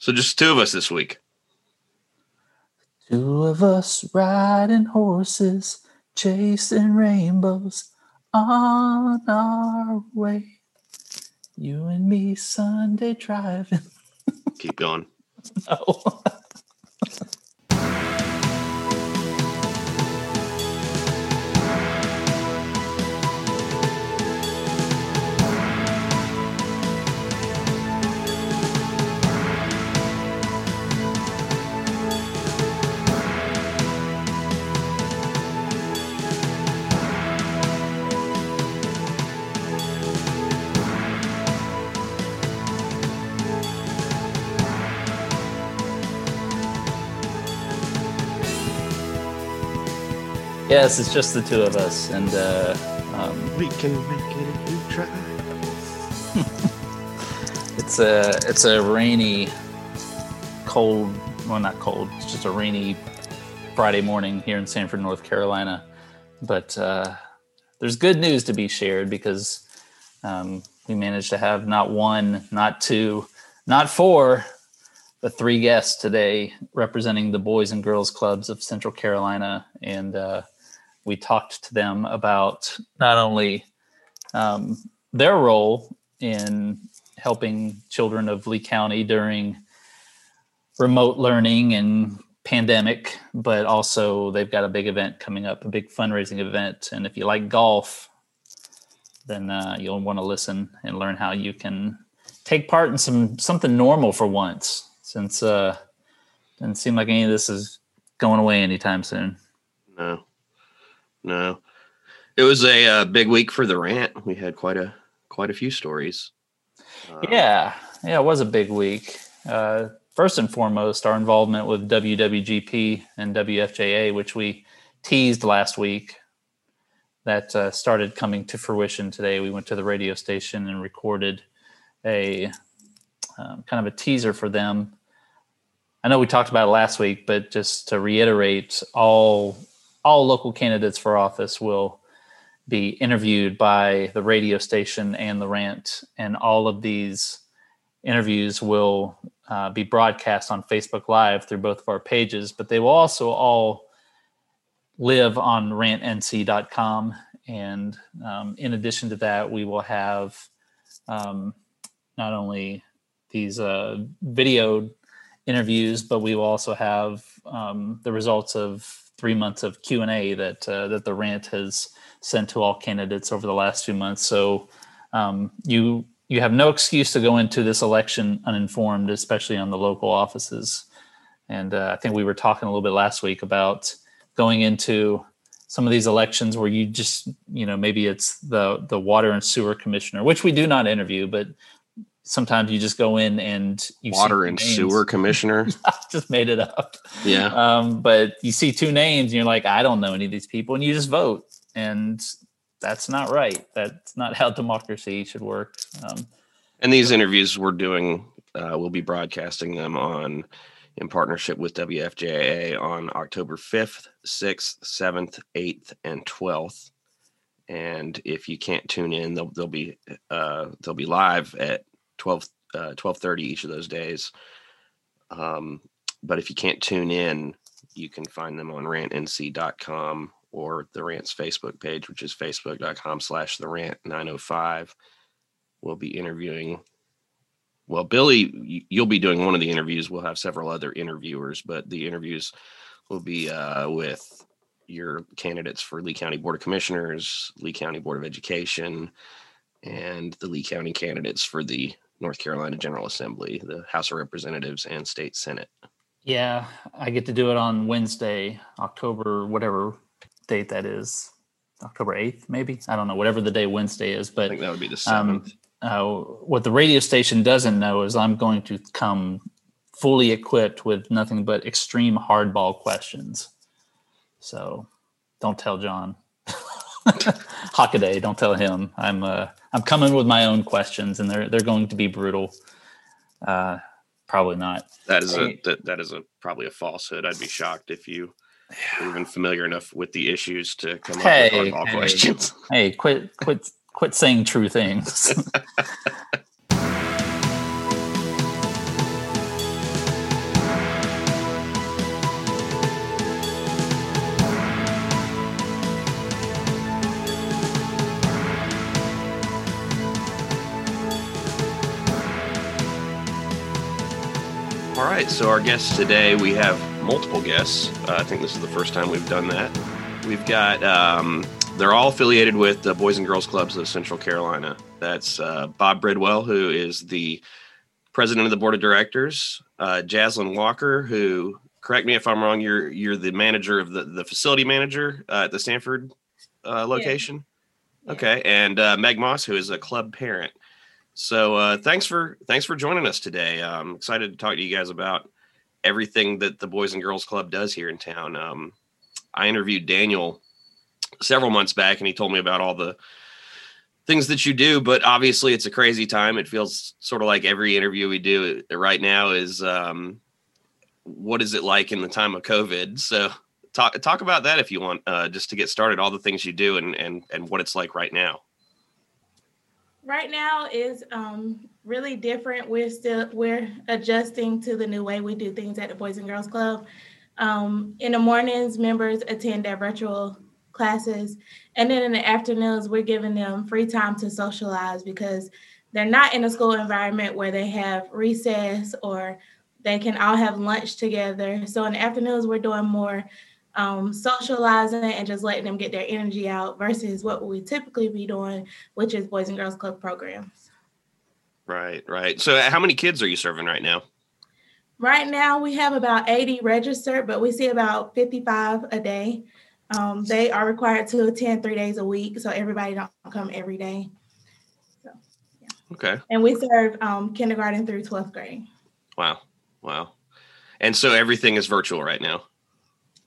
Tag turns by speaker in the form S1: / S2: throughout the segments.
S1: So just two of us this week.
S2: Two of us riding horses, chasing rainbows on our way. You and me Sunday driving.
S1: Keep going.
S2: No. Yes, it's just the two of us, and uh, um,
S1: We can make it if we try.
S2: it's a it's a rainy, cold. Well, not cold. It's just a rainy Friday morning here in Sanford, North Carolina. But uh, there's good news to be shared because um, we managed to have not one, not two, not four, but three guests today representing the boys and girls clubs of Central Carolina, and uh, we talked to them about not only um, their role in helping children of Lee County during remote learning and pandemic, but also they've got a big event coming up, a big fundraising event. And if you like golf, then uh, you'll want to listen and learn how you can take part in some something normal for once, since uh, doesn't seem like any of this is going away anytime soon.
S1: No, no. It was a uh, big week for the rant. We had quite a quite a few stories. Um,
S2: Yeah, yeah, it was a big week. Uh, first and foremost, our involvement with WWGP and WFJA, which we teased last week, that uh, started coming to fruition today. We went to the radio station and recorded a um, kind of a teaser for them. I know we talked about it last week, but just to reiterate, all all local candidates for office will be interviewed by the radio station and the rant and all of these interviews will uh, be broadcast on facebook live through both of our pages but they will also all live on rantnc.com and um, in addition to that we will have um, not only these uh, video interviews but we will also have um, the results of three months of q&a that, uh, that the rant has sent to all candidates over the last few months. So um, you you have no excuse to go into this election uninformed, especially on the local offices. And uh, I think we were talking a little bit last week about going into some of these elections where you just you know maybe it's the the water and sewer commissioner, which we do not interview, but sometimes you just go in and you
S1: Water and
S2: names.
S1: sewer commissioner.
S2: I just made it up.
S1: Yeah.
S2: Um, but you see two names and you're like, I don't know any of these people, and you just vote. And that's not right. That's not how democracy should work. Um,
S1: And these interviews we're doing, uh, we'll be broadcasting them on in partnership with WFJA on October 5th, 6th, 7th, 8th, and 12th. And if you can't tune in, they'll, they'll be uh, they'll be live at 12 uh, 12:30 each of those days. Um, but if you can't tune in, you can find them on rantnc.com or the Rant's Facebook page, which is facebook.com slash the rant 905 we'll be interviewing well billy you'll be doing one of the interviews we'll have several other interviewers but the interviews will be uh, with your candidates for lee county board of commissioners lee county board of education and the lee county candidates for the north carolina general assembly the house of representatives and state senate
S2: yeah, I get to do it on Wednesday, October, whatever date that is. October 8th, maybe. I don't know, whatever the day Wednesday is. But i
S1: think that would be the
S2: Um,
S1: 7th
S2: uh, what the radio station doesn't know is I'm going to come fully equipped with nothing but extreme hardball questions. So don't tell John. Hockaday, don't tell him. I'm uh, I'm coming with my own questions, and they're they're going to be brutal. Uh, probably not.
S1: that is a that, that is a probably a falsehood i'd be shocked if you were even familiar enough with the issues to come up with hardball
S2: hey.
S1: questions
S2: Hey, quit quit quit saying true things.
S1: right, so our guests today, we have multiple guests. Uh, I think this is the first time we've done that. We've got, um, they're all affiliated with the Boys and Girls Clubs of Central Carolina. That's uh, Bob Bridwell, who is the president of the board of directors, uh, Jaslyn Walker, who, correct me if I'm wrong, you're you're the manager of the, the facility manager uh, at the Sanford uh, location.
S3: Yeah.
S1: Okay, and uh, Meg Moss, who is a club parent. So uh, thanks for thanks for joining us today. I'm excited to talk to you guys about everything that the Boys and Girls Club does here in town. Um, I interviewed Daniel several months back, and he told me about all the things that you do. But obviously, it's a crazy time. It feels sort of like every interview we do right now is um, what is it like in the time of COVID? So talk talk about that if you want, uh, just to get started. All the things you do and and and what it's like right now.
S3: Right now is um, really different. We're still we're adjusting to the new way we do things at the Boys and Girls Club. Um, in the mornings, members attend their virtual classes, and then in the afternoons, we're giving them free time to socialize because they're not in a school environment where they have recess or they can all have lunch together. So in the afternoons, we're doing more um, socializing and just letting them get their energy out versus what we typically be doing, which is Boys and Girls Club programs.
S1: Right, right. So how many kids are you serving right now?
S3: Right now, we have about 80 registered, but we see about 55 a day. Um, they are required to attend three days a week, so everybody don't come every day. So, yeah.
S1: Okay.
S3: And we serve um, kindergarten through 12th grade.
S1: Wow. Wow. And so everything is virtual right now.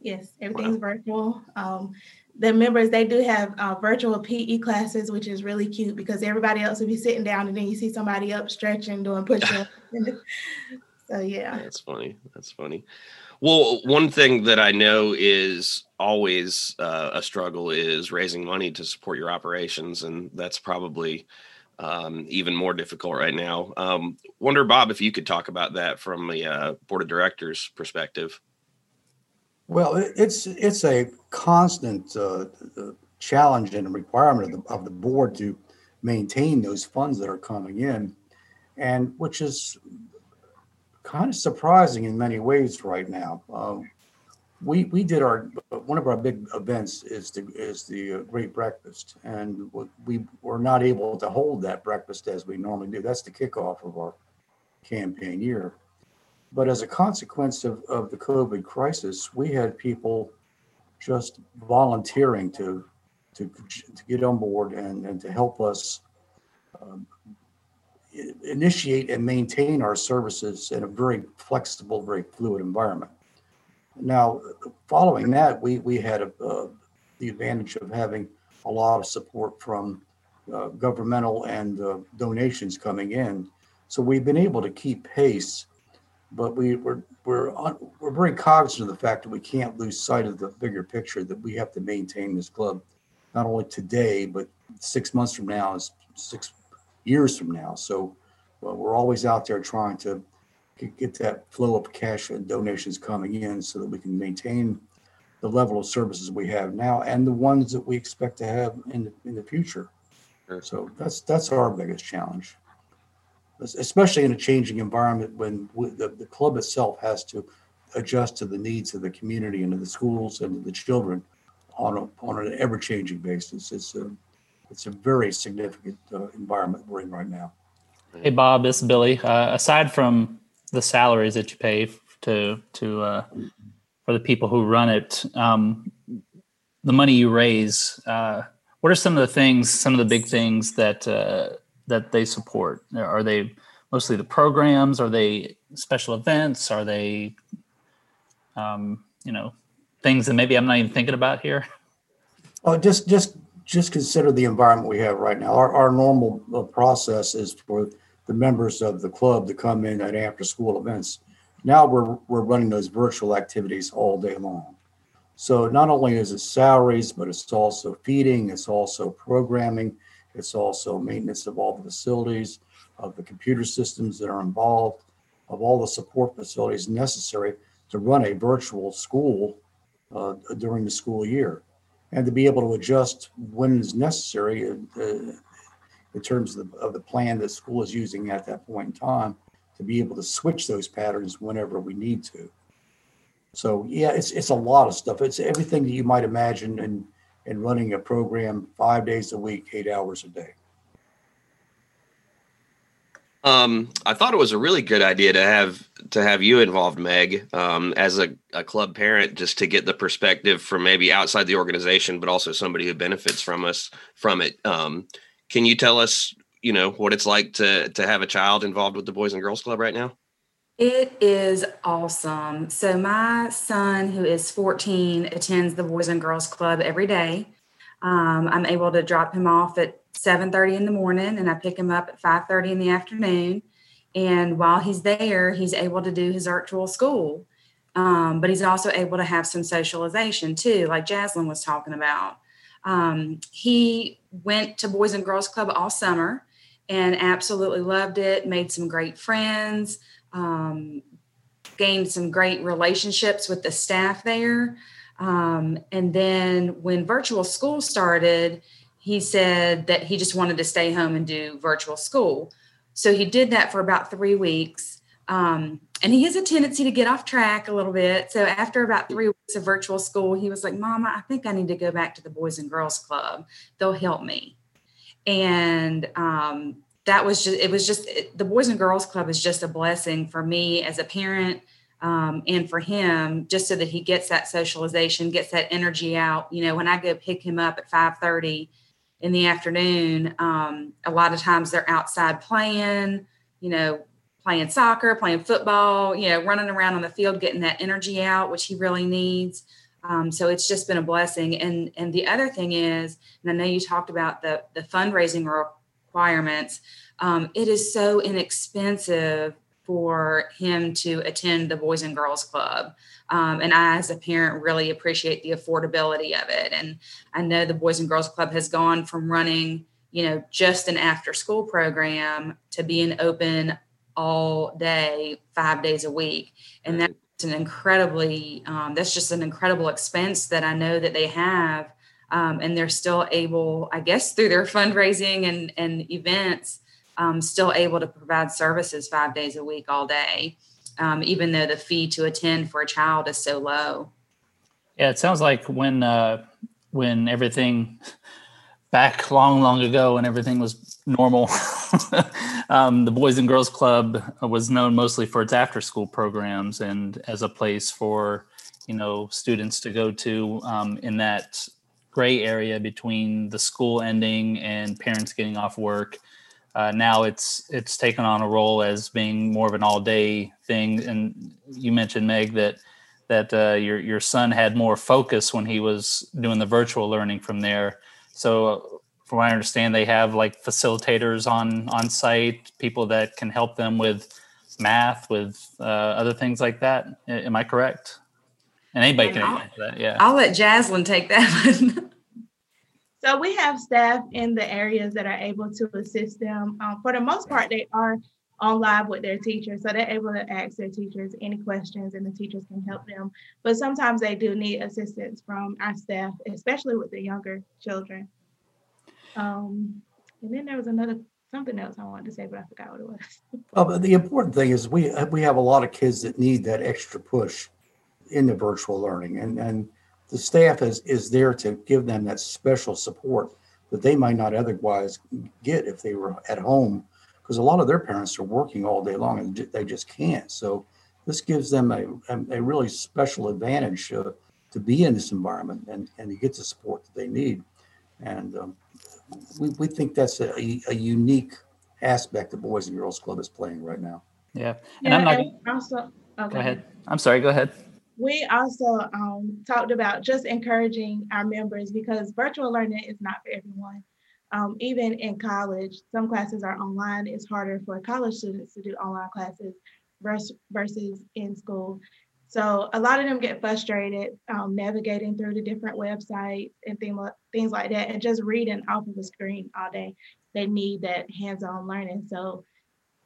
S3: Yes, everything's virtual. Um, the members they do have uh, virtual PE classes, which is really cute because everybody else will be sitting down and then you see somebody up stretching, doing push-ups. so yeah,
S1: That's funny. That's funny. Well, one thing that I know is always uh, a struggle is raising money to support your operations, and that's probably um, even more difficult right now. Um, wonder, Bob, if you could talk about that from a uh, board of directors perspective.
S4: Well, it's, it's a constant uh, challenge and requirement of the, of the board to maintain those funds that are coming in. And which is kind of surprising in many ways right now. Um, We, we did our, one of our big events is the, is the uh, Great Breakfast. And we were not able to hold that breakfast as we normally do. That's the kickoff of our campaign year. But as a consequence of, of the COVID crisis, we had people just volunteering to, to, to get on board and, and to help us um, initiate and maintain our services in a very flexible, very fluid environment. Now, following that, we, we had a, uh, the advantage of having a lot of support from uh, governmental and uh, donations coming in. So we've been able to keep pace but we, we're we're on, we're very cognizant of the fact that we can't lose sight of the bigger picture that we have to maintain this club not only today but six months from now is six years from now. So well, we're always out there trying to get, that flow of cash and donations coming in so that we can maintain the level of services we have now and the ones that we expect to have in the, in the future.
S1: Sure.
S4: so that's that's our biggest challenge especially in a changing environment when w- the, the club itself has to adjust to the needs of the community and of the schools and of the children on a, on an ever-changing basis. It's a, it's a very significant uh, environment we're in right now.
S2: Hey Bob, this is Billy. Uh, aside from the salaries that you pay to to uh, for the people who run it, um, the money you raise, uh, what are some of the things, some of the big things that uh, that they support? Are they mostly the programs? Are they special events? Are they, um, you know, things that maybe I'm not even thinking about here?
S4: Oh, just, just, just consider the environment we have right now. Our, our normal uh, process is for the members of the club to come in at after-school events. Now we're, we're running those virtual activities all day long. So not only is it salaries, but it's also feeding, it's also programming, it's also maintenance of all the facilities, of the computer systems that are involved, of all the support facilities necessary to run a virtual school uh, during the school year and to be able to adjust when is necessary uh, in terms of the, of the plan that school is using at that point in time to be able to switch those patterns whenever we need to. So yeah, it's it's a lot of stuff. It's everything that you might imagine in in running a program five days a week, eight hours a day.
S1: Um, I thought it was a really good idea to have to have you involved, Meg, um, as a, a club parent, just to get the perspective from maybe outside the organization, but also somebody who benefits from us from it. Um, can you tell us, you know, what it's like to to have a child involved with the Boys and Girls Club right now?
S5: It is awesome. So my son, who is 14, attends the Boys and Girls Club every day. Um, I'm able to drop him off at 7:30 in the morning, and I pick him up at 5:30 in the afternoon. And while he's there, he's able to do his virtual school, um, but he's also able to have some socialization too, like Jaslyn was talking about. Um, he went to Boys and Girls Club all summer and absolutely loved it. Made some great friends um, gained some great relationships with the staff there. Um, and then when virtual school started, he said that he just wanted to stay home and do virtual school. So he did that for about three weeks. Um, and he has a tendency to get off track a little bit. So after about three weeks of virtual school, he was like, Mama, I think I need to go back to the Boys and Girls Club. They'll help me. And um, that was just it was just it, the boys and girls club is just a blessing for me as a parent um, and for him just so that he gets that socialization gets that energy out. You know when i go pick him up at 5.30 in the afternoon um, a lot of times they're outside playing you know playing soccer playing football you know running around on the field getting that energy out which he really needs. Um, so it's just been a blessing. And and the other thing is and i know you talked about the the fundraising requirements, um, it is so inexpensive for him to attend the Boys and Girls Club. Um, and I, as a parent, really appreciate the affordability of it. And I know the Boys and Girls Club has gone from running, you know, just an after school program to being open all day, five days a week. And that's an incredibly, um, that's just an incredible expense that I know that they have um, and they're still able, I guess, through their fundraising and, and events, um, still able to provide services five days a week, all day, um, even though the fee to attend for a child is so low.
S2: Yeah, it sounds like when uh, when everything back long, long ago, when everything was normal, um, the Boys and Girls Club was known mostly for its after school programs and as a place for you know students to go to um, in that gray area between the school ending and parents getting off work. Uh, now it's it's taken on a role as being more of an all day thing. And you mentioned Meg that that uh, your your son had more focus when he was doing the virtual learning from there. So from what I understand, they have like facilitators on on site, people that can help them with math, with uh, other things like that. Am I correct? And anybody and can I'll, answer that. Yeah.
S5: I'll let Jaslyn take that one.
S3: so we have staff in the areas that are able to assist them. Um, for the most part, they are on live with their teachers. So they're able to ask their teachers any questions and the teachers can help them. But sometimes they do need assistance from our staff, especially with the younger children. Um, and then there was another something else I wanted to say, but I forgot what it was.
S4: Well, the important thing is we we have a lot of kids that need that extra push in the virtual learning, and and the staff is is there to give them that special support that they might not otherwise get if they were at home, because a lot of their parents are working all day long and they just can't. So this gives them a a, a really special advantage uh, to be in this environment and and to get the support that they need, and um, we we think that's a, a unique aspect the Boys and Girls Club is playing right now.
S2: Yeah,
S3: and yeah, I'm not. And also,
S2: oh, go ahead. I'm sorry. Go ahead
S3: we also um, talked about just encouraging our members because virtual learning is not for everyone. Um, even in college, some classes are online. It's harder for college students to do online classes versus, versus in school. So a lot of them get frustrated um, navigating through the different websites and things, things like that, and just reading off of the screen all day. They need that hands-on learning. So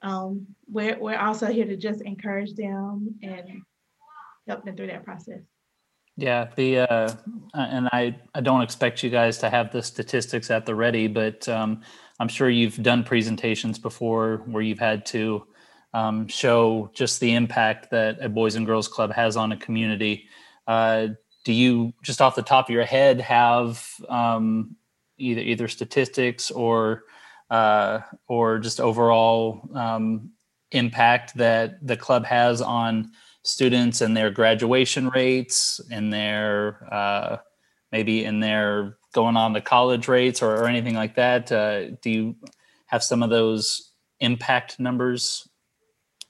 S3: um, we're, we're also here to just encourage them and help them through that process.
S2: Yeah, the uh, and I I don't expect you guys to have the statistics at the ready, but um, I'm sure you've done presentations before where you've had to um, show just the impact that a Boys and Girls Club has on a community. Uh, do you, just off the top of your head, have um, either either statistics or uh, or just overall um, impact that the club has on students and their graduation rates and their uh, maybe in their going on to college rates or, or anything like that? Uh, do you have some of those impact numbers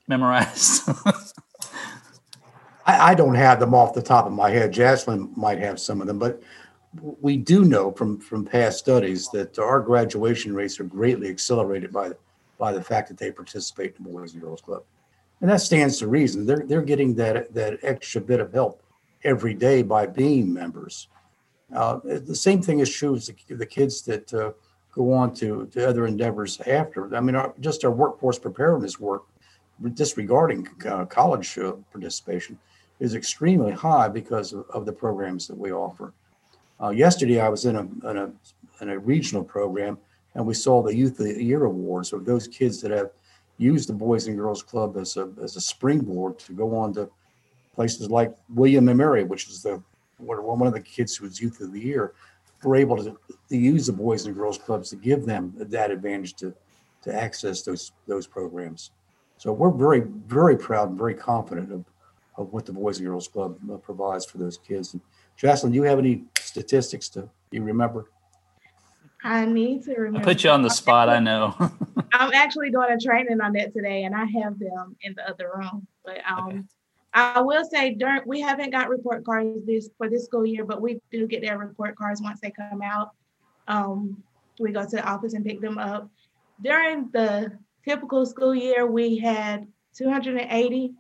S2: memorized?
S4: I, I don't have them off the top of my head. Jaslyn might have some of them, but we do know from, from past studies that our graduation rates are greatly accelerated by the, by the fact that they participate in the Boys and Girls Club. And that stands to reason. They're, they're getting that, that extra bit of help every day by being members. Uh, the same thing is true as the, the kids that uh, go on to, to other endeavors after. I mean, our, just our workforce preparedness work, disregarding uh, college uh, participation, is extremely high because of, of, the programs that we offer. Uh, yesterday, I was in a, in a, in a regional program, and we saw the Youth of the Year awards of those kids that have used the Boys and Girls Club as a as a springboard to go on to places like William and Mary, which is the one of the kids who was Youth of the Year, were able to, to use the Boys and Girls Clubs to give them that advantage to to access those those programs. So we're very very proud and very confident of, of what the Boys and Girls Club uh, provides for those kids. And Jaslyn, do you have any statistics to you remember?
S3: I need to remember.
S2: I put you on the spot. I know.
S3: I'm actually doing a training on that today, and I have them in the other room. But um, okay. I will say, during we haven't got report cards this for this school year, but we do get their report cards once they come out. Um, we go to the office and pick them up. During the typical school year, we had 280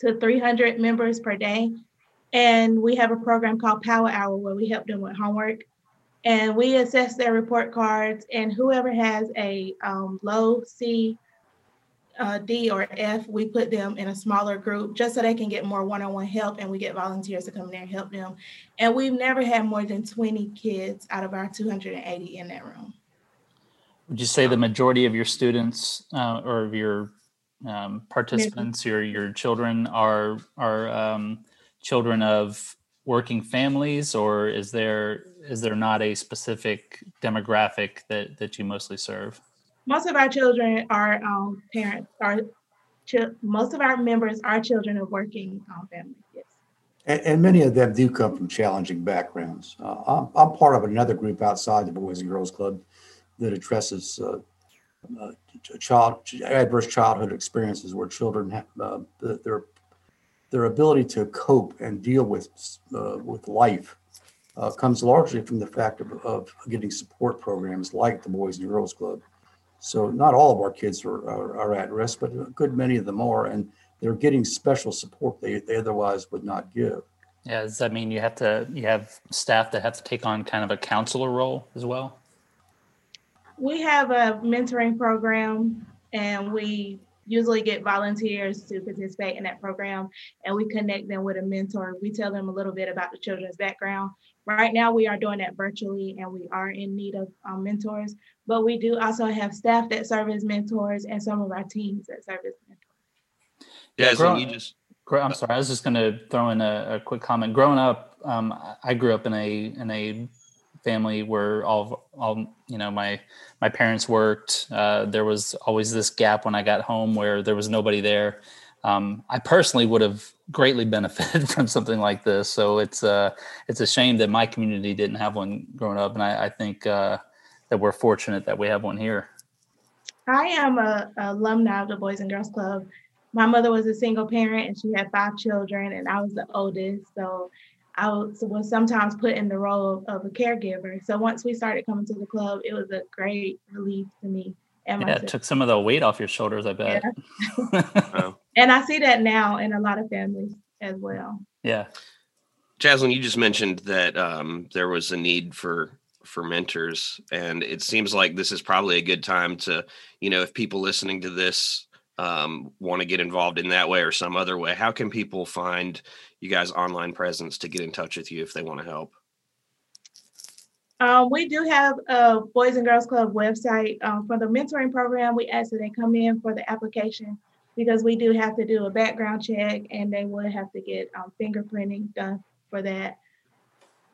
S3: to 300 members per day. And we have a program called Power Hour where we help them with homework and we assess their report cards and whoever has a um, low C, uh, D or F, we put them in a smaller group just so they can get more one-on-one help and we get volunteers to come in there and help them. And we've never had more than 20 kids out of our 280 in that room.
S2: Would you say the majority of your students uh, or of your um, participants, your your children are are um, children of working families, or is there is there not a specific demographic that that you mostly serve?
S3: Most of our children are um, parents. Are ch- most of our members are children of working um, families. Yes.
S4: And, and, many of them do come from challenging backgrounds. Uh, I'm, I'm, part of another group outside the Boys and Girls Club that addresses uh, uh, child adverse childhood experiences where children have uh, their their ability to cope and deal with uh, with life uh, comes largely from the fact of, of, getting support programs like the Boys and Girls Club. So not all of our kids are, are, are, at risk, but a good many of them are, and they're getting special support they, they otherwise would not give.
S2: Yeah, does that mean you have to you have staff that have to take on kind of a counselor role as well?
S3: We have a mentoring program, and we usually get volunteers to participate in that program and we connect them with a mentor. We tell them a little bit about the children's background. Right now, we are doing that virtually and we are in need of um, mentors, but we do also have staff that serve as mentors and some of our teams that serve as mentors.
S1: Yeah, so you just.
S2: I'm sorry. I was just going to throw in a, a, quick comment. Growing up, um, I grew up in a in a family where all all you know my my parents worked. Uh, there was always this gap when I got home where there was nobody there. Um, I personally would have greatly benefited from something like this. So it's uh, it's a shame that my community didn't have one growing up, and I, I think uh, that we're fortunate that we have one here.
S3: I am a, a alumni of the Boys and Girls Club. My mother was a single parent, and she had five children, and I was the oldest. So I was, was sometimes put in the role of, a caregiver. So once we started coming to the club, it was a great relief to me.
S2: And yeah, it took some of the weight off your shoulders, I bet.
S3: Yeah. and I see that now in a lot of families as well.
S2: Yeah.
S1: Jaslyn, you just mentioned that um, there was a need for for mentors, and it seems like this is probably a good time to, you know, if people listening to this um, want to get involved in that way or some other way, how can people find you guys' online presence to get in touch with you if they want to help?
S3: Um, we do have a Boys and Girls Club website um, for the mentoring program. We ask that they come in for the application because we do have to do a background check and they would have to get um, fingerprinting done for that.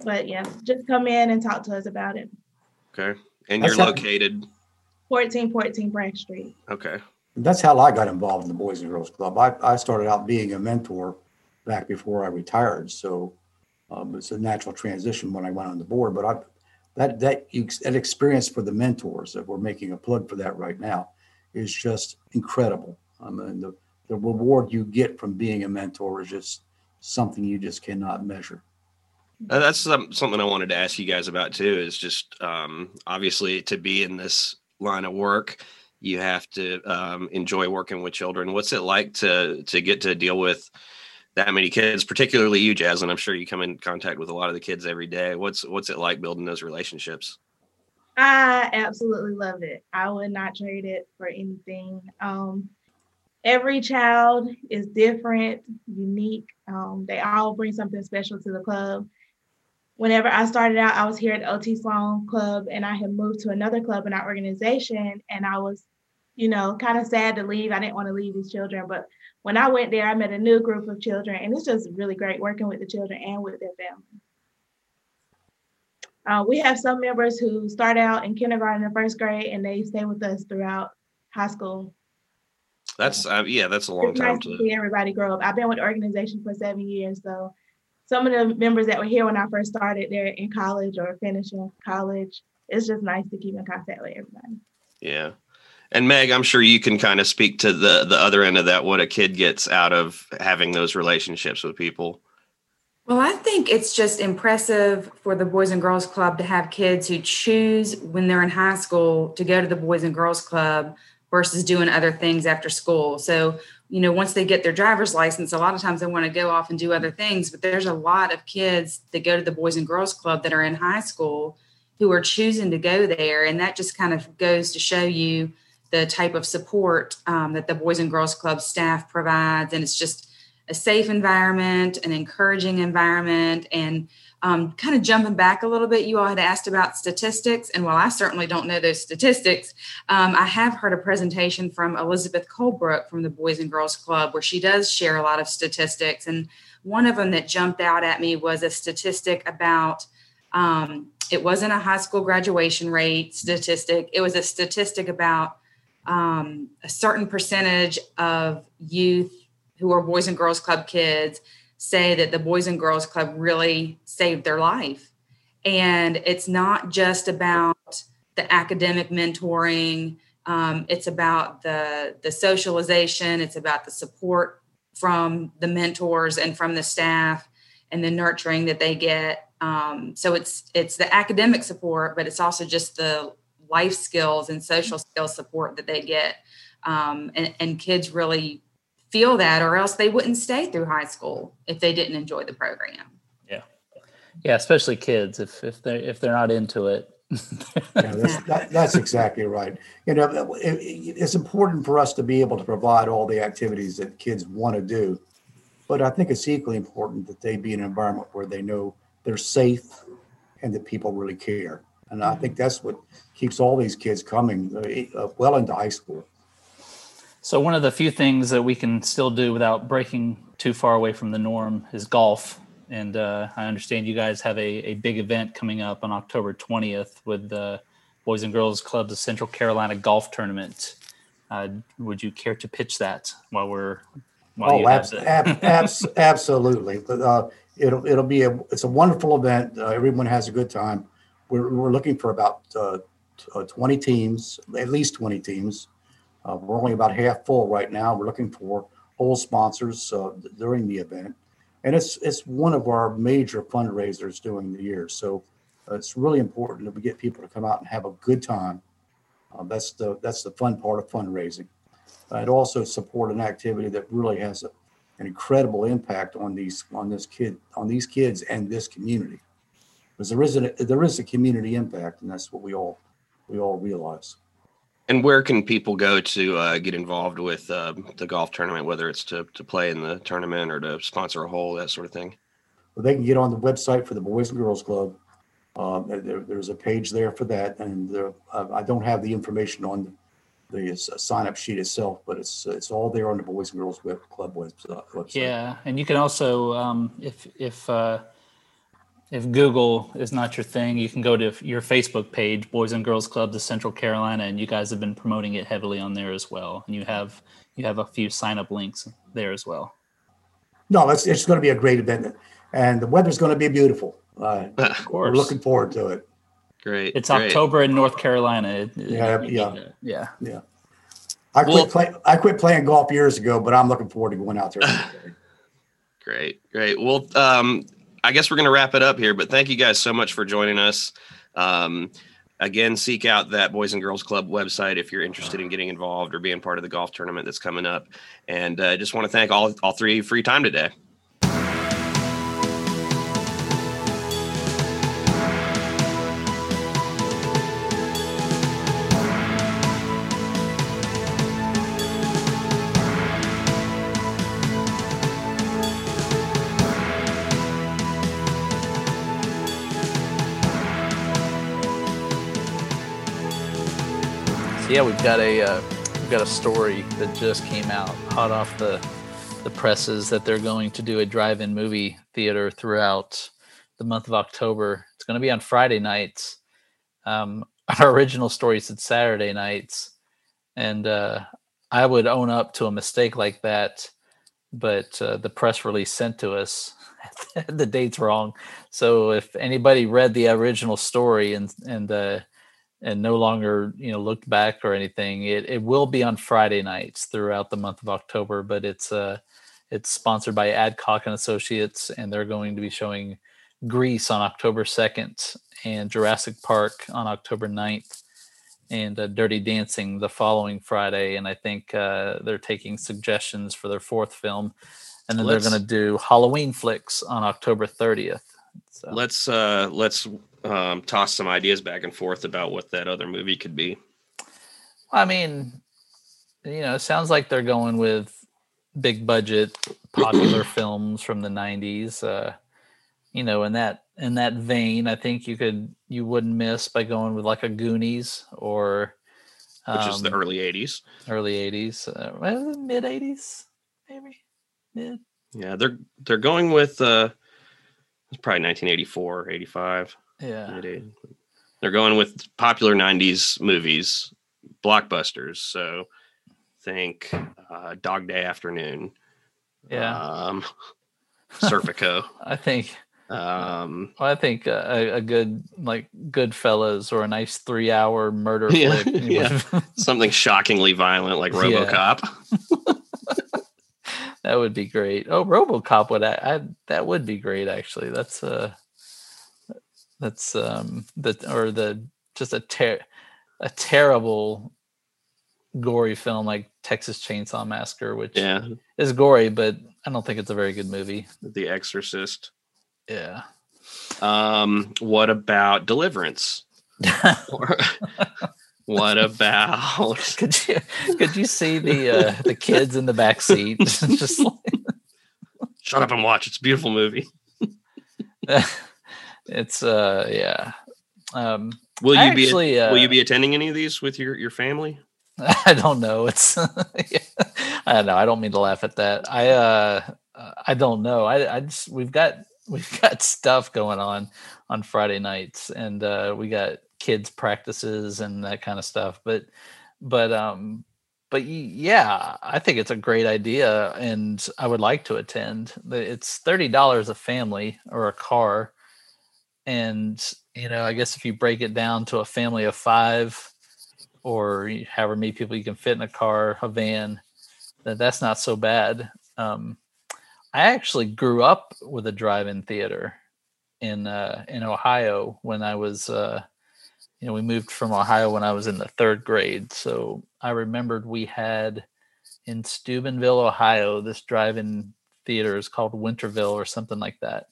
S3: But yeah, just come in and talk to us about it.
S1: Okay. And you're
S4: how-
S1: located.
S3: 1414 Bragg Street.
S1: Okay.
S4: That's how I got involved in the Boys and Girls Club. I, I started out being a mentor back before I retired. So um, it's a natural transition when I went on the board. But I, that that that experience for the mentors that we're making a plug for that right now is just incredible. I mean, the the reward you get from being a mentor is just something you just cannot measure.
S1: Uh, that's some, something I wanted to ask you guys about too. Is just um, obviously to be in this line of work, you have to um, enjoy working with children. What's it like to to get to deal with that many kids, particularly you, Jasmine? I'm sure you come in contact with a lot of the kids every day. What's what's it like building those relationships?
S3: I absolutely love it. I would not trade it for anything. Um, every child is different, unique. Um, they all bring something special to the club. Whenever I started out, I was here at OT Sloan Club and I had moved to another club in our organization. And I was, you know, kind of sad to leave. I didn't want to leave these children. But when I went there, I met a new group of children. And it's just really great working with the children and with their families. Uh, we have some members who start out in kindergarten and first grade and they stay with us throughout high school.
S1: That's uh, yeah, that's a long
S3: It's
S1: time
S3: nice to
S1: to.
S3: see everybody grow up. I've been with the organization for seven years, so some of the members that were here when I first started, they're in college or finishing college. It's just nice to keep in contact with everybody.
S1: Yeah. And Meg, I'm sure you can kind of speak to the the other end of that, what a kid gets out of having those relationships with people.
S5: Well, I think it's just impressive for the Boys and Girls Club to have kids who choose when they're in high school to go to the Boys and Girls Club versus doing other things after school. So, you know, once they get their driver's license, a lot of times they want to go off and do other things, but there's a lot of kids that go to the Boys and Girls Club that are in high school who are choosing to go there. And that just kind of goes to show you the type of support um, that the Boys and Girls Club staff provides. And it's just, a safe environment, an encouraging environment, and um, kind of jumping back a little bit, you all had asked about statistics. And while I certainly don't know those statistics, um, I have heard a presentation from Elizabeth Colebrook from the Boys and Girls Club where she does share a lot of statistics. And one of them that jumped out at me was a statistic about um, it wasn't a high school graduation rate statistic, it was a statistic about um, a certain percentage of youth who are Boys and Girls Club kids say that the Boys and Girls Club really saved their life. And it's not just about the academic mentoring, um, it's about the, the socialization, it's about the support from the mentors and from the staff and the nurturing that they get. Um, so it's it's the academic support, but it's also just the life skills and social skills support that they get. Um, and, and kids really feel that or else they wouldn't stay through high school if they didn't enjoy the program
S2: Yeah, Yeah, especially kids if if they if they're not into it.
S4: Yeah, that's, that, that's exactly right. You know, it, it- it's important for us to be able to provide all the activities that kids want to do. But I think it's equally important that they be in an environment where they know they're safe and that people really care. And I think that's what keeps all these kids coming uh, well into high school.
S2: So one of the few things that we can still do without breaking too far away from the norm is golf. And uh, I understand you guys have a, a big event coming up on October 20th with the Boys and Girls Club, the Central Carolina Golf Tournament. Uh, would you care to pitch that while we're while
S4: Oh,
S2: you have
S4: abs-
S2: the-
S4: ab- abs- absolutely. Uh, it'll, it'll be a, it's a wonderful event. Uh, everyone has a good time. We're, we're looking for about, uh, t- uh, 20 teams, at least 20 teams. Uh, we're only about half full right now. We're looking for whole sponsors, uh, during the event. And it's, it's one of our major fundraisers during the year. So uh, it's really important that we get people to come out and have a good time. Uh, that's the, that's the fun part of fundraising. I'd also support an activity that really has a, an incredible impact on these on this kid on these kids and this community because there is a there is a community impact and that's what we all we all realize
S1: And where can people go to uh, get involved with uh, the golf tournament, whether it's to, to play in the tournament or to sponsor a hole, that sort of thing?
S4: but they can get on the website for the boys and girls club um, there, there's a page there for that and there, uh, i don't have the information on the s- sign up sheet itself, but it's it's all there on the Boys and Girls Club website.
S2: Yeah, and you can also, um, if if uh, if Google is not your thing, you can go to your Facebook page, Boys and Girls Clubs of Central Carolina, and you guys have been promoting it heavily on there as well. And you have you have a few sign up links there as well.
S4: No, it's it's going to be a great event, and the weather's going to be beautiful. Uh,
S2: Of
S4: we're
S2: course,
S4: looking forward to it.
S1: Great.
S2: it's
S1: great.
S2: October in North Carolina. It- it-
S4: Yeah,
S2: you
S4: yeah.
S2: yeah.
S4: Yeah, I quit
S1: Well-
S4: play, I quit playing golf years ago, but I'm looking forward to going out there.
S1: Great, great. Well, um, I guess we're going to wrap it up here, but thank you guys so much for joining us. Um, again, seek out that Boys and Girls Club website if you're interested in getting involved or being part of the golf tournament that's coming up. And uh, just want to thank all all three for your time today.
S2: Yeah, we've got a uh, we've got a story that just came out, hot off the the presses, that they're going to do a drive-in movie theater throughout the month of October. It's going to be on Friday nights. Um, our original story said Saturday nights, and uh, I would own up to a mistake like that, but uh, the press release sent to us the dates wrong. So if anybody read the original story and and uh, and no longer you know looked back or anything. It, it will be on friday nights throughout the month of october but it's uh it's sponsored by adcock and associates and they're going to be showing grease on october 2nd and jurassic park on october 9th and uh, dirty dancing the following friday and i think uh, they're taking suggestions for their fourth film and then
S1: Let's-
S2: they're going to do halloween flicks on october 30th so.
S1: Let's uh, let's um, toss some ideas back and forth about what that other movie could be.
S2: I mean, you know, it sounds like they're going with big budget, popular films from the '90s. Uh, you know, in that in that vein, I think you could you wouldn't miss by going with like a Goonies or
S1: Which is the
S2: um,
S1: early '80s.
S2: early '80s, uh, mid '80s, maybe mid.
S1: Yeah, they're they're going with uh, it's probably 1984, 85.
S2: Yeah,
S1: mid-eight- They're going with popular 90s movies, blockbusters. So think uh, Dog Day Afternoon,
S2: yeah.
S1: um, Serpico,
S2: I think
S1: um,
S2: well, I think uh, a, a good like Goodfellas or a nice three-hour murder
S1: Yeah,
S2: flick.
S1: yeah. something shockingly violent like
S2: Yeah.
S1: RoboCop.
S2: That would be great. Oh, RoboCop would I, I that would be great actually. That's uh that's um the or the just a ter- a terrible gory film like Texas Chainsaw Massacre, which
S1: Yeah,
S2: is gory, but I don't think it's a very good movie.
S1: The Exorcist.
S2: Yeah.
S1: Um, what about Deliverance? What about
S2: could you could you see the uh the kids in the back seat just like,
S1: Shut Up and Watch? It's a beautiful movie.
S2: It's uh yeah. Um
S1: Will you be
S2: actually,
S1: will you
S2: uh,
S1: be attending any of these with your your family?
S2: I don't know. It's I don't know. I don't mean to laugh at that. I uh uh, I don't know. I I just we've got we've got stuff going on on Friday nights and uh we got kids practices and that kind of stuff. But but um but yeah, I think it's a great idea and I would like to attend. It's $30 a family or a car and you know, I guess if you break it down to a family of 5 or however many people you can fit in a car, a van, that that's not so bad. Um, I actually grew up with a drive-in theater in uh, in Ohio when I was, uh, you know, we moved from Ohio when I was in the third grade. So I remembered we had in Steubenville, Ohio, this drive-in theater is called Winterville or something like that,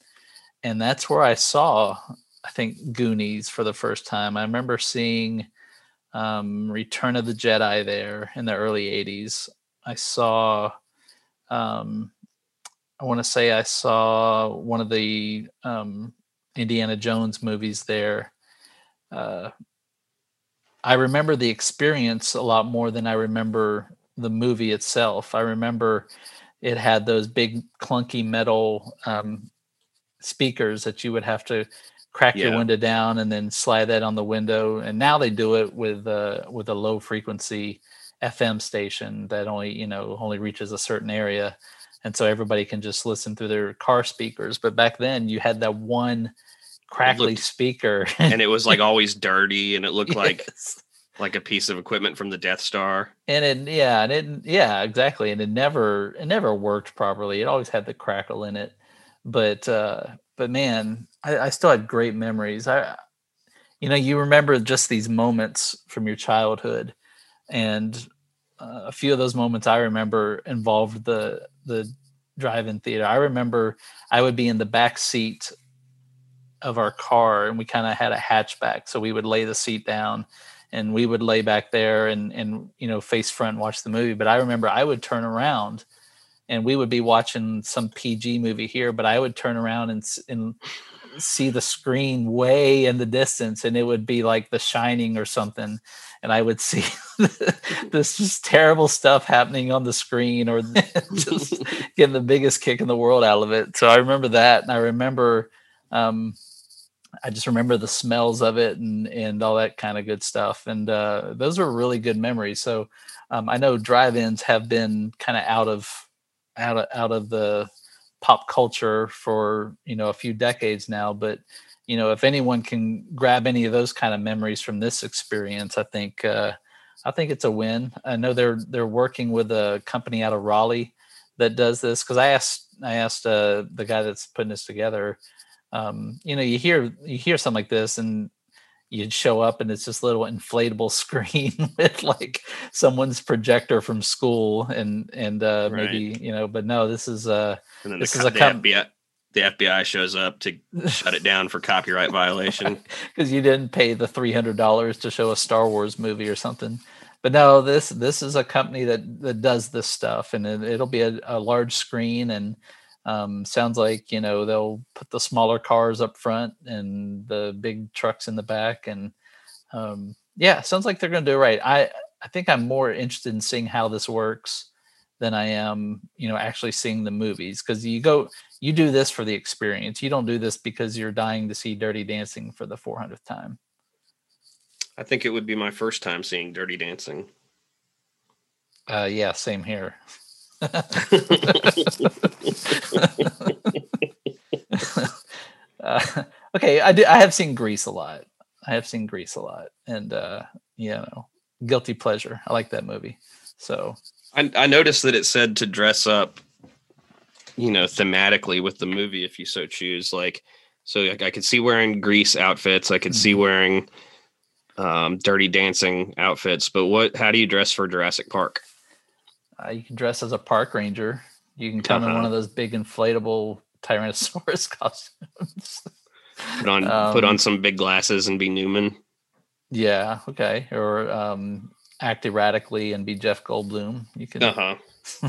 S2: and that's where I saw, I think, Goonies for the first time. I remember seeing um, Return of the Jedi there in the early 80s. I saw, um, I want to say I saw one of the um, Indiana Jones movies there. Uh, I remember the experience a lot more than I remember the movie itself. I remember it had those big clunky metal um, speakers that you would have to crack your window down and then slide that on the window. And now they do it with uh, with a low frequency FM station that only you know only reaches a certain area, and so everybody can just listen through their car speakers. But back then, you had that one crackly
S1: looked-
S2: speaker,
S1: and it was like always dirty and it looked like like a piece of equipment from the Death Star.
S2: and it yeah and it yeah exactly and it never it never worked properly it always had the crackle in it but uh but man i, I still had great memories. I you know you remember just these moments from your childhood and uh, a few of those moments i remember involved the the drive-in theater. I remember i would be in the back seat of our car and we kind of had a hatchback so we would lay the seat down and we would lay back there and and you know face front and watch the movie but i remember i would turn around and we would be watching some pg movie here but i would turn around and and see the screen way in the distance and it would be like the shining or something and i would see this just terrible stuff happening on the screen or just getting the biggest kick in the world out of it so i remember that and i remember um I just remember the smells of it and and all that kind of good stuff. And uh, those were really good memories. So um, I know drive-ins have been kind of out of out of out of the pop culture for you know a few decades now. But you know if anyone can grab any of those kind of memories from this experience, I think uh, I think it's a win. I know they're they're working with a company out of Raleigh that does this because I asked I asked uh, the guy that's putting this together um, you know, you hear you hear something like this, and you'd show up, and it's this little inflatable screen with like someone's projector from school, and and uh, maybe you know, but no, this is uh,
S1: And then
S2: This
S1: the,
S2: is a
S1: the
S2: com-
S1: FBI the FBI shows up to shut it down for copyright violation.
S2: because you didn't pay the three hundred dollars to show a Star Wars movie or something. But no, this this is a company that that does this stuff, and it, it'll be a, a large screen, and um, sounds like you know they'll put the smaller cars up front and the big trucks in the back, and um, yeah, sounds like they're going to do it right. I I think I'm more interested in seeing how this works than I am, you know, actually seeing the movies because you go you do this for the experience. You don't do this because you're dying to see Dirty Dancing for the 400th time.
S1: I think it would be my first time seeing Dirty Dancing.
S2: Uh, yeah, same here. Uh, okay, I do, I have seen Grease a lot. I have seen Grease a lot, and uh, you know, guilty pleasure. I like that movie. So
S1: I, I noticed that it said to dress up, you know, thematically with the movie if you so choose. Like, so like, I could see wearing grease outfits. I could see wearing um, dirty dancing outfits. But what? How do you dress for Jurassic Park?
S2: Uh, you can dress as a park ranger. You can come in one
S1: Uh-huh.
S2: of those big inflatable Tyrannosaurus costumes.
S1: Put on put
S2: Um,
S1: on some big glasses and be Newman.
S2: Yeah, okay. Or um, act erratically and be Jeff Goldblum. You can,
S1: Uh huh.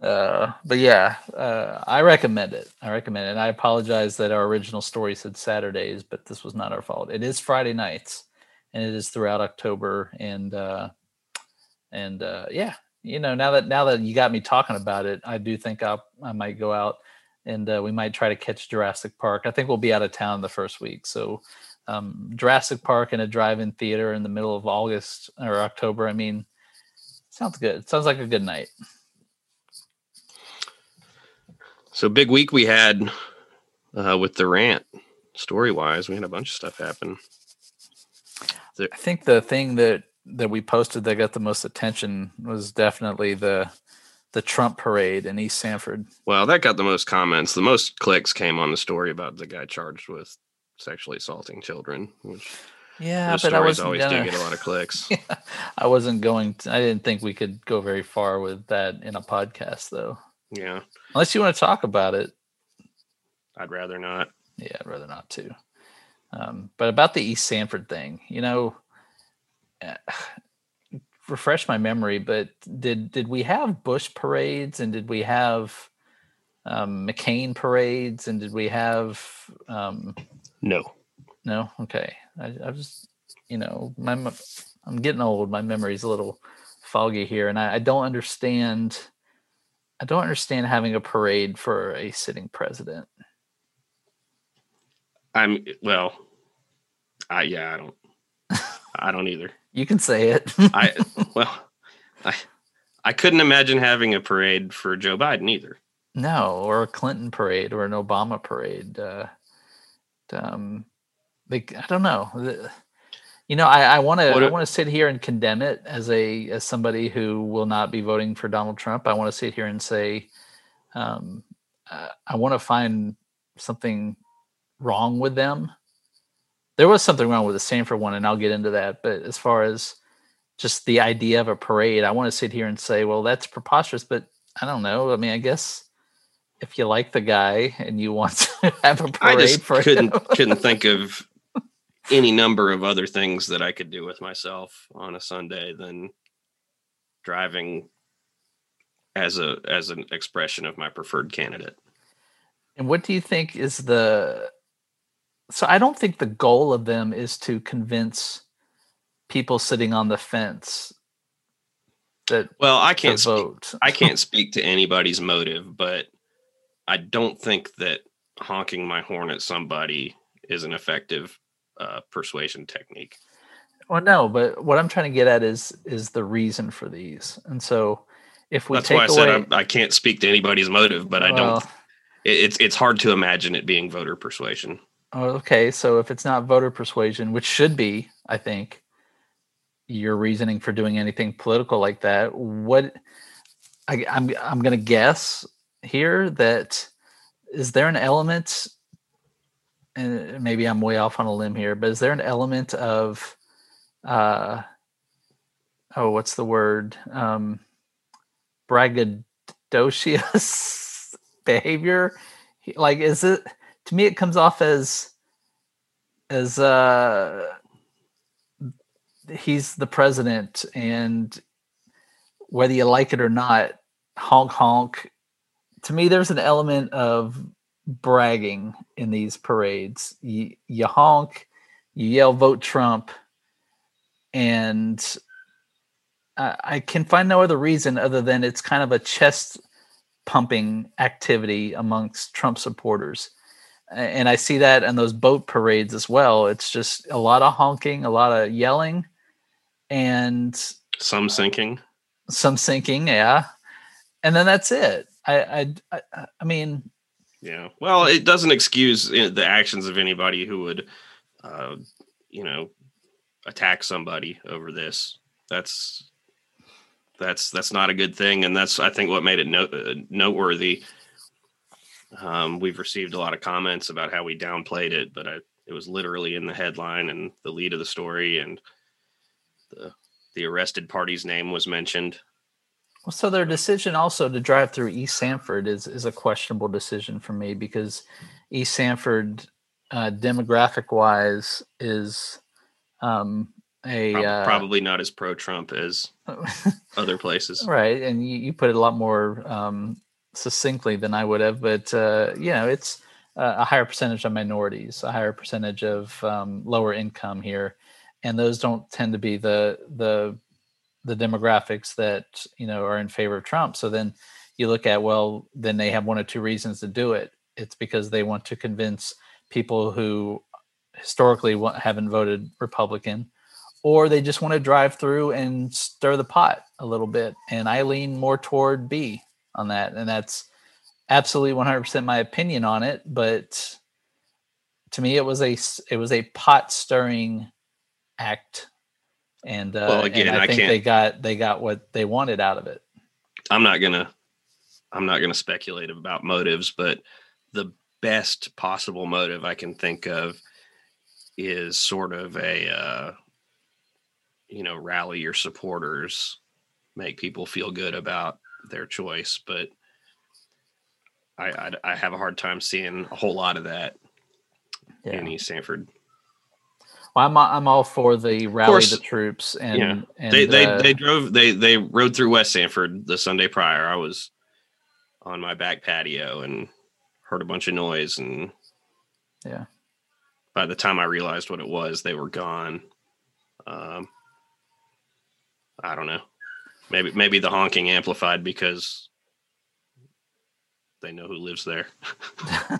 S2: uh, but yeah, uh, I recommend it. I recommend it. And I apologize that our original story said Saturdays, but this was not our fault. It is Friday nights, and it is throughout October. And uh, and uh, yeah, you know, now that now that you got me talking about it, I do think I I might go out and uh, we might try to catch Jurassic Park. I think we'll be out of town the first week, so um, Jurassic Park in a drive-in theater in the middle of August or October. I mean, sounds good. Sounds like a good night.
S1: So big week we had uh, with the rant. Story wise, we had a bunch of stuff happen.
S2: I think the thing that that we posted that got the most attention was definitely the the Trump parade in East Sanford.
S1: Well, that got the most comments. The most clicks came on the story about the guy charged with sexually assaulting children, which
S2: Yeah,
S1: those
S2: but I
S1: stories
S2: wasn't
S1: always
S2: gonna,
S1: do get a lot of clicks.
S2: I wasn't going. To, I didn't think we could go very far with that in a podcast, though.
S1: yeah,
S2: Unless you want to talk about it.
S1: I'd rather not.
S2: Yeah, I'd rather not too. Um, but about the East Sanford thing, you know, refresh my memory. But did did we have Bush parades and did we have um, McCain parades and did we have um,
S1: No,
S2: no? Okay, I, I just you know, my I'm getting old. My memory's a little foggy here, and I, I don't understand. I don't understand having a parade for a sitting president.
S1: I'm well. I yeah, I don't. I don't either.
S2: You can say it.
S1: I well, I I couldn't imagine having a parade for Joe Biden either.
S2: no, or a Clinton parade or an Obama parade. Uh, um, like I don't know. You know, I, I want to I want to sit here and condemn it as a as somebody who will not be voting for Donald Trump. I want to sit here and say, um, uh, I want to find something wrong with them. There was something wrong with the Sanford one, and I'll get into that. But as far as just the idea of a parade, I want to sit here and say, well, that's preposterous. But I don't know. I mean, I guess if you like the guy and you want to have a parade I
S1: just
S2: for
S1: couldn't
S2: him,
S1: couldn't think of any number of other things that I could do with myself on a Sunday than driving as a as an expression of my preferred candidate.
S2: And what do you think is the so I don't think the goal of them is to convince people sitting on the fence that
S1: Well, I can't speak,
S2: vote.
S1: I can't speak to anybody's motive, but I don't think that honking my horn at somebody is an effective uh, persuasion technique.
S2: Well, no, but what I'm trying to get at is is the reason for these. And so if we
S1: That's
S2: take
S1: why I
S2: away,
S1: said I'm, I can't speak to anybody's motive, but I don't. It- It's it's hard to imagine it being voter persuasion.
S2: Oh, okay, so if it's not voter persuasion, which should be, I think, your reasoning for doing anything political like that, what I, I'm I'm going to guess here that is there an element, and maybe I'm way off on a limb here, but is there an element of, uh, oh, what's the word, um, braggadocious behavior? Like, is it to me? It comes off as as uh he's the president and whether you like it or not honk honk to me there's an element of bragging in these parades you, you honk you yell vote trump and I, I can find no other reason other than it's kind of a chest pumping activity amongst trump supporters and i see that in those boat parades as well it's just a lot of honking a lot of yelling and
S1: Some sinking.
S2: some sinking, yeah, and then that's it. I, I, I, I mean,
S1: Yeah. Well, it doesn't excuse uh, the actions of anybody who would, uh, you know, attack somebody over this. That's that's that's not a good thing, and that's I think what made it note, uh, noteworthy. Um, we've received a lot of comments about how we downplayed it, but I, it was literally in the headline and the lead of the story, and the the arrested party's name was mentioned.
S2: well, so their decision also to drive through East Sanford is is a questionable decision for me because East Sanford, uh, demographic wise, is um, a
S1: Prob-
S2: uh,
S1: Probably not as pro Trump as other places.
S2: right and you, you put it a lot more um, succinctly than i would have but uh, you know it's uh, a higher percentage of minorities a higher percentage of um, lower income here. And those don't tend to be the the the demographics that you know are in favor of trump. So then you look at well then they have one or two reasons to do it. It's because they want to convince people who historically haven't voted republican or they just want to drive through and stir the pot a little bit. And I lean more toward B on that. And that's absolutely 100% my opinion on it. But to me, it was a it was a pot stirring act. And, uh,
S1: Well, again,
S2: and I
S1: I
S2: think
S1: can't-
S2: they got, they got what they wanted out of it.
S1: I'm not gonna I'm not gonna speculate about motives, but the best possible motive I can think of is sort of a uh, you know rally your supporters, make people feel good about their choice. But I I, I have a hard time seeing a whole lot of that
S2: Yeah.
S1: in East Sanford.
S2: Well, I'm, I'm all for the rally
S1: course.
S2: the troops and,
S1: Yeah.
S2: and
S1: they they
S2: uh,
S1: they drove they they rode through West Sanford the Sunday prior. I was on my back patio and heard a bunch of noise and
S2: Yeah.
S1: By the time I realized what it was, they were gone. Um, I don't know. Maybe maybe the honking amplified because they know who lives there.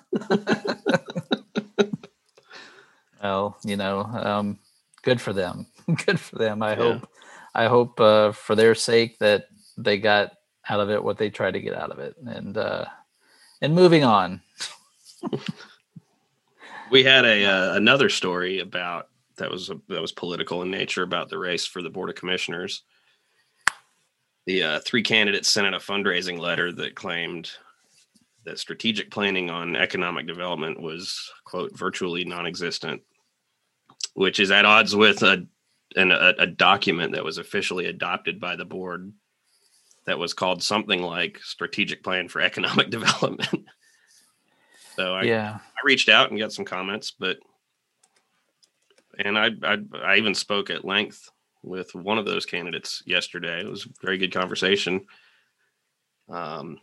S2: well, you know, um, good for them. good for them. I
S1: Yeah.
S2: hope. I hope uh, for their sake that they got out of it what they tried to get out of it, and uh, and moving on.
S1: we had a uh, another story about that was that was political in nature about the race for the board of commissioners. The uh, three candidates sent out a fundraising letter that claimed that strategic planning on economic development was quote virtually non-existent, which is at odds with a an, a, a document that was officially adopted by the board that was called something like strategic plan for economic development. so I,
S2: yeah,
S1: I reached out and got some comments, but and I, I I even spoke at length with one of those candidates yesterday. It was a very good conversation. Um,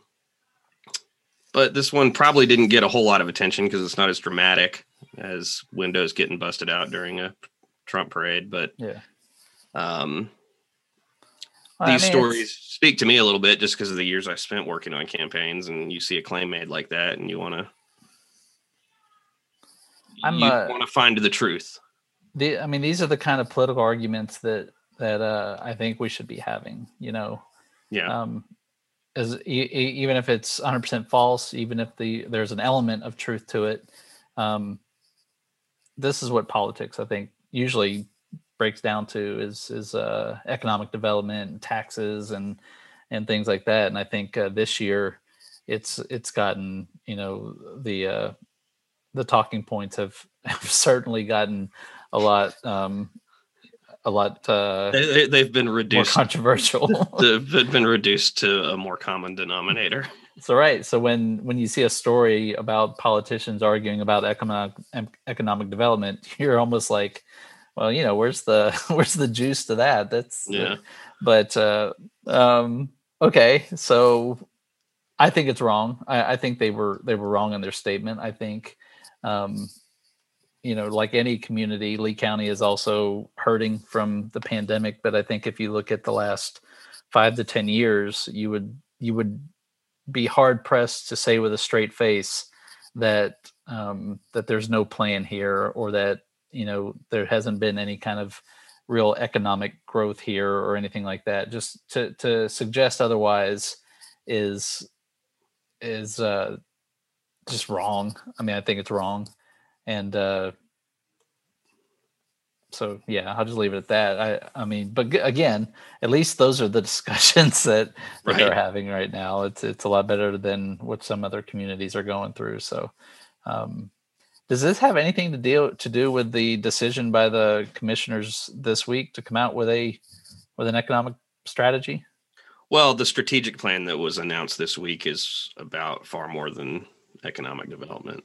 S1: but this one probably didn't get a whole lot of attention because it's not as dramatic as windows getting busted out during a Trump parade. But
S2: yeah.
S1: um,
S2: Well, I
S1: these
S2: mean, it's-
S1: stories speak to me a little bit just because of the years I spent working on campaigns, and you see a claim made like that, and you want to.
S2: I'm,
S1: you
S2: uh,
S1: want to find the truth.
S2: The I mean, these are the kind of political arguments that that uh, I think we should be having. You know,
S1: Yeah.
S2: um, as e- even if it's 100 percent false, even if the there's an element of truth to it, um, this is what politics I think usually breaks down to is is uh, economic development, and taxes, and and things like that. And I think uh, this year, it's it's gotten you know the uh, the talking points have, have certainly gotten a lot um, a lot uh,
S1: They, they've been reduced more
S2: controversial.
S1: they've been reduced to a more common denominator.
S2: so right. So when when you see a story about politicians arguing about economic economic development, you're almost like, well, you know, where's the where's the juice to that? That's
S1: Yeah.
S2: But uh, um, okay, so I think it's wrong. I, I think they were they were wrong in their statement. I think. Um, you know, like any community, Lee County is also hurting from the pandemic. But I think if you look at the last five to ten years, you would you would be hard pressed to say with a straight face that um, that there's no plan here or that you know there hasn't been any kind of real economic growth here or anything like that. Just to to suggest otherwise is is uh, just wrong. I mean, I think it's wrong, and uh, so yeah, I'll just leave it at that. I I mean, but g- again, at least those are the discussions that, that they're having right now. It's it's a lot better than what some other communities are going through. So, um, does this have anything to deal to do with the decision by the commissioners this week to come out with a with an economic strategy?
S1: Well, the strategic plan that was announced this week is about far more than economic development.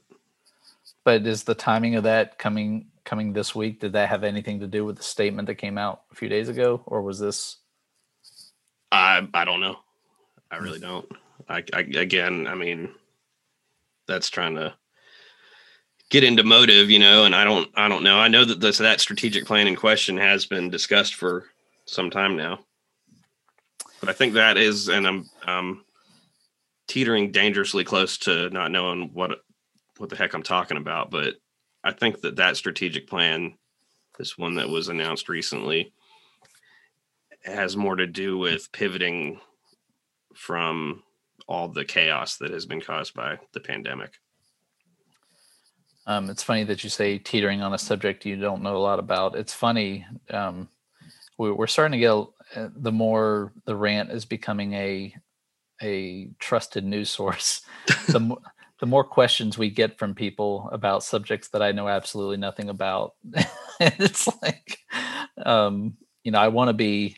S2: But is the timing of that coming coming this week? Did that have anything to do with the statement that came out a few days ago, or was this?
S1: I I don't know. I really don't. I, I again, I mean, that's trying to get into motive, you know, and I don't I don't know. I know that this that strategic plan in question has been discussed for some time now. But I think that is and I'm um teetering dangerously close to not knowing what what the heck I'm talking about, but I think that that strategic plan this one that was announced recently has more to do with pivoting from all the chaos that has been caused by the pandemic.
S2: Um, it's funny that you say teetering on a subject you don't know a lot about. It's funny. Um, we, we're starting to get uh, the more the rant is becoming a a trusted news source. the the more questions we get from people about subjects that I know absolutely nothing about. it's like, um, you know, I want to be,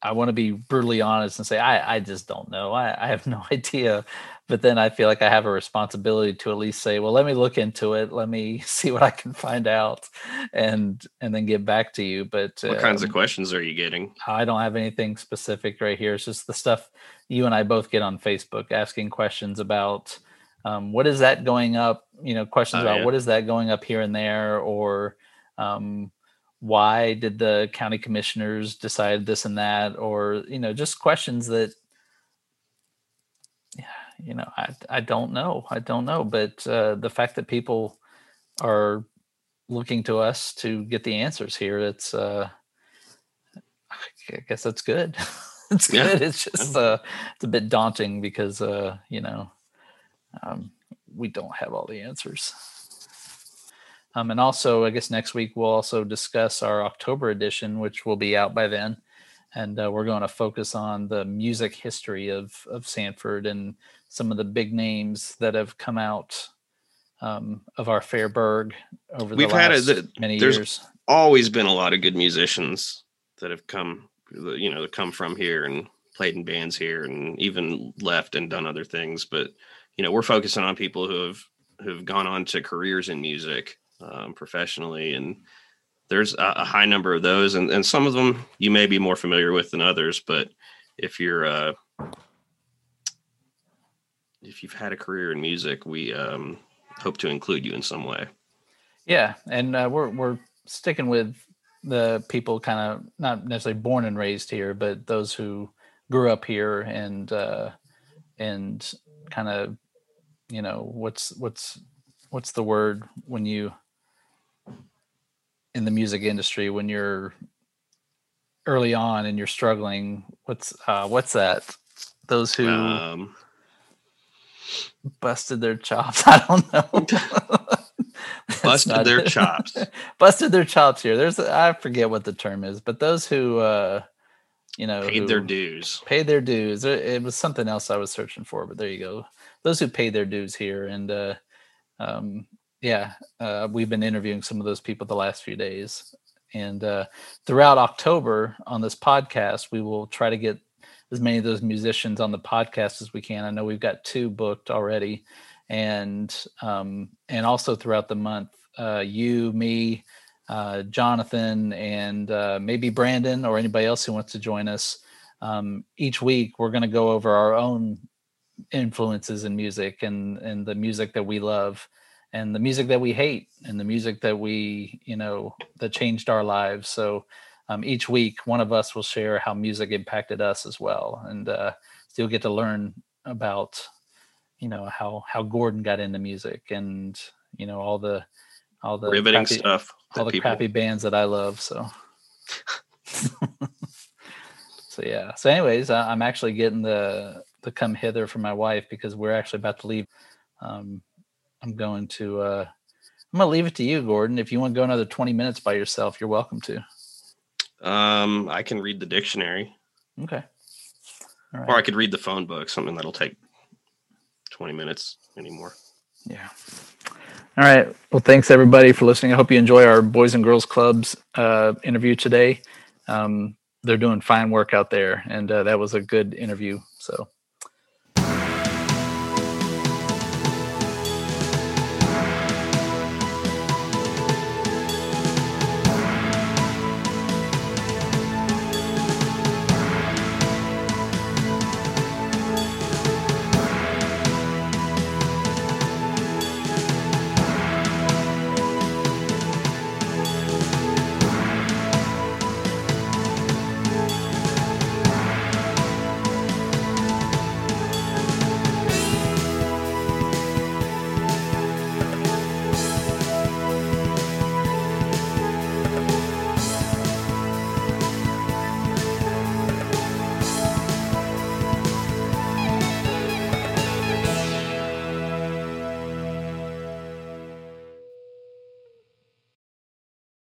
S2: I want to be brutally honest and say, I, I just don't know. I, I have no idea. But then I feel like I have a responsibility to at least say, well, let me look into it. Let me see what I can find out and, and then get back to you. But
S1: What kinds of
S2: um,
S1: questions are you getting?
S2: I don't have anything specific right here. It's just the stuff you and I both get on Facebook asking questions about um, what is that going up? You know, questions
S1: Oh,
S2: about
S1: yeah.
S2: what is that going up here and there, or um, why did the county commissioners decide this and that or you know just questions that yeah you know i i don't know i don't know but uh, the fact that people are looking to us to get the answers here it's uh i guess that's good it's
S1: Yeah.
S2: good it's just uh it's a bit daunting because uh you know um we don't have all the answers um, and also, I guess next week we'll also discuss our October edition, which will be out by then. And uh, we're going to focus on the music history of, of Sanford and some of the big names that have come out um, of our Fairburg over the
S1: We've had
S2: last
S1: a- the-
S2: many
S1: there's-
S2: years.
S1: always been a lot of good musicians that have come you know that come from here and played in bands here and even left and done other things but you know we're focusing on people who have who've gone on to careers in music um, professionally and there's a, a high number of those and, and some of them you may be more familiar with than others but if you're uh if you've had a career in music we um hope to include you in some way.
S2: Yeah, and uh, we're we're sticking with the people kind of not necessarily born and raised here, but those who grew up here and uh, and kind of you know what's what's what's the word when you in the music industry when you're early on and you're struggling what's uh what's that those who
S1: um
S2: busted their chops i don't know
S1: busted their
S2: it.
S1: chops
S2: busted their chops here. There's I forget what the term is, but those who uh you know
S1: paid their dues
S2: paid their dues. It, it was something else I was searching for, but there you go. Those who pay their dues here, and uh, um, yeah, uh, we've been interviewing some of those people the last few days, and uh, throughout October on this podcast, we will try to get as many of those musicians on the podcast as we can. I know we've got two booked already, and um, and also throughout the month, uh, you, me, uh, Jonathan, and uh, maybe Brandon or anybody else who wants to join us. Um, each week, we're going to go over our own influences in music and and the music that we love and the music that we hate and the music that we you know that changed our lives so um, each week one of us will share how music impacted us as well and uh, you'll get to learn about you know how how gordon got into music and you know all the all the
S1: riveting
S2: crappy-
S1: stuff
S2: all the
S1: people
S2: crappy bands that I love. So, so yeah. So, anyways, I, I'm actually getting the the come hither for my wife because we're actually about to leave. Um, I'm going to. Uh, I'm gonna leave it to you, Gordon. If you want to go another 20 minutes by yourself, you're welcome to.
S1: um i can read the dictionary
S2: Okay. All right.
S1: or i could read the phone book something that'll take 20 minutes anymore
S2: Yeah. All right. Well, thanks everybody for listening. I hope you enjoy our Boys and Girls Clubs uh, interview today. Um, they're doing fine work out there, and uh, that was a good interview. So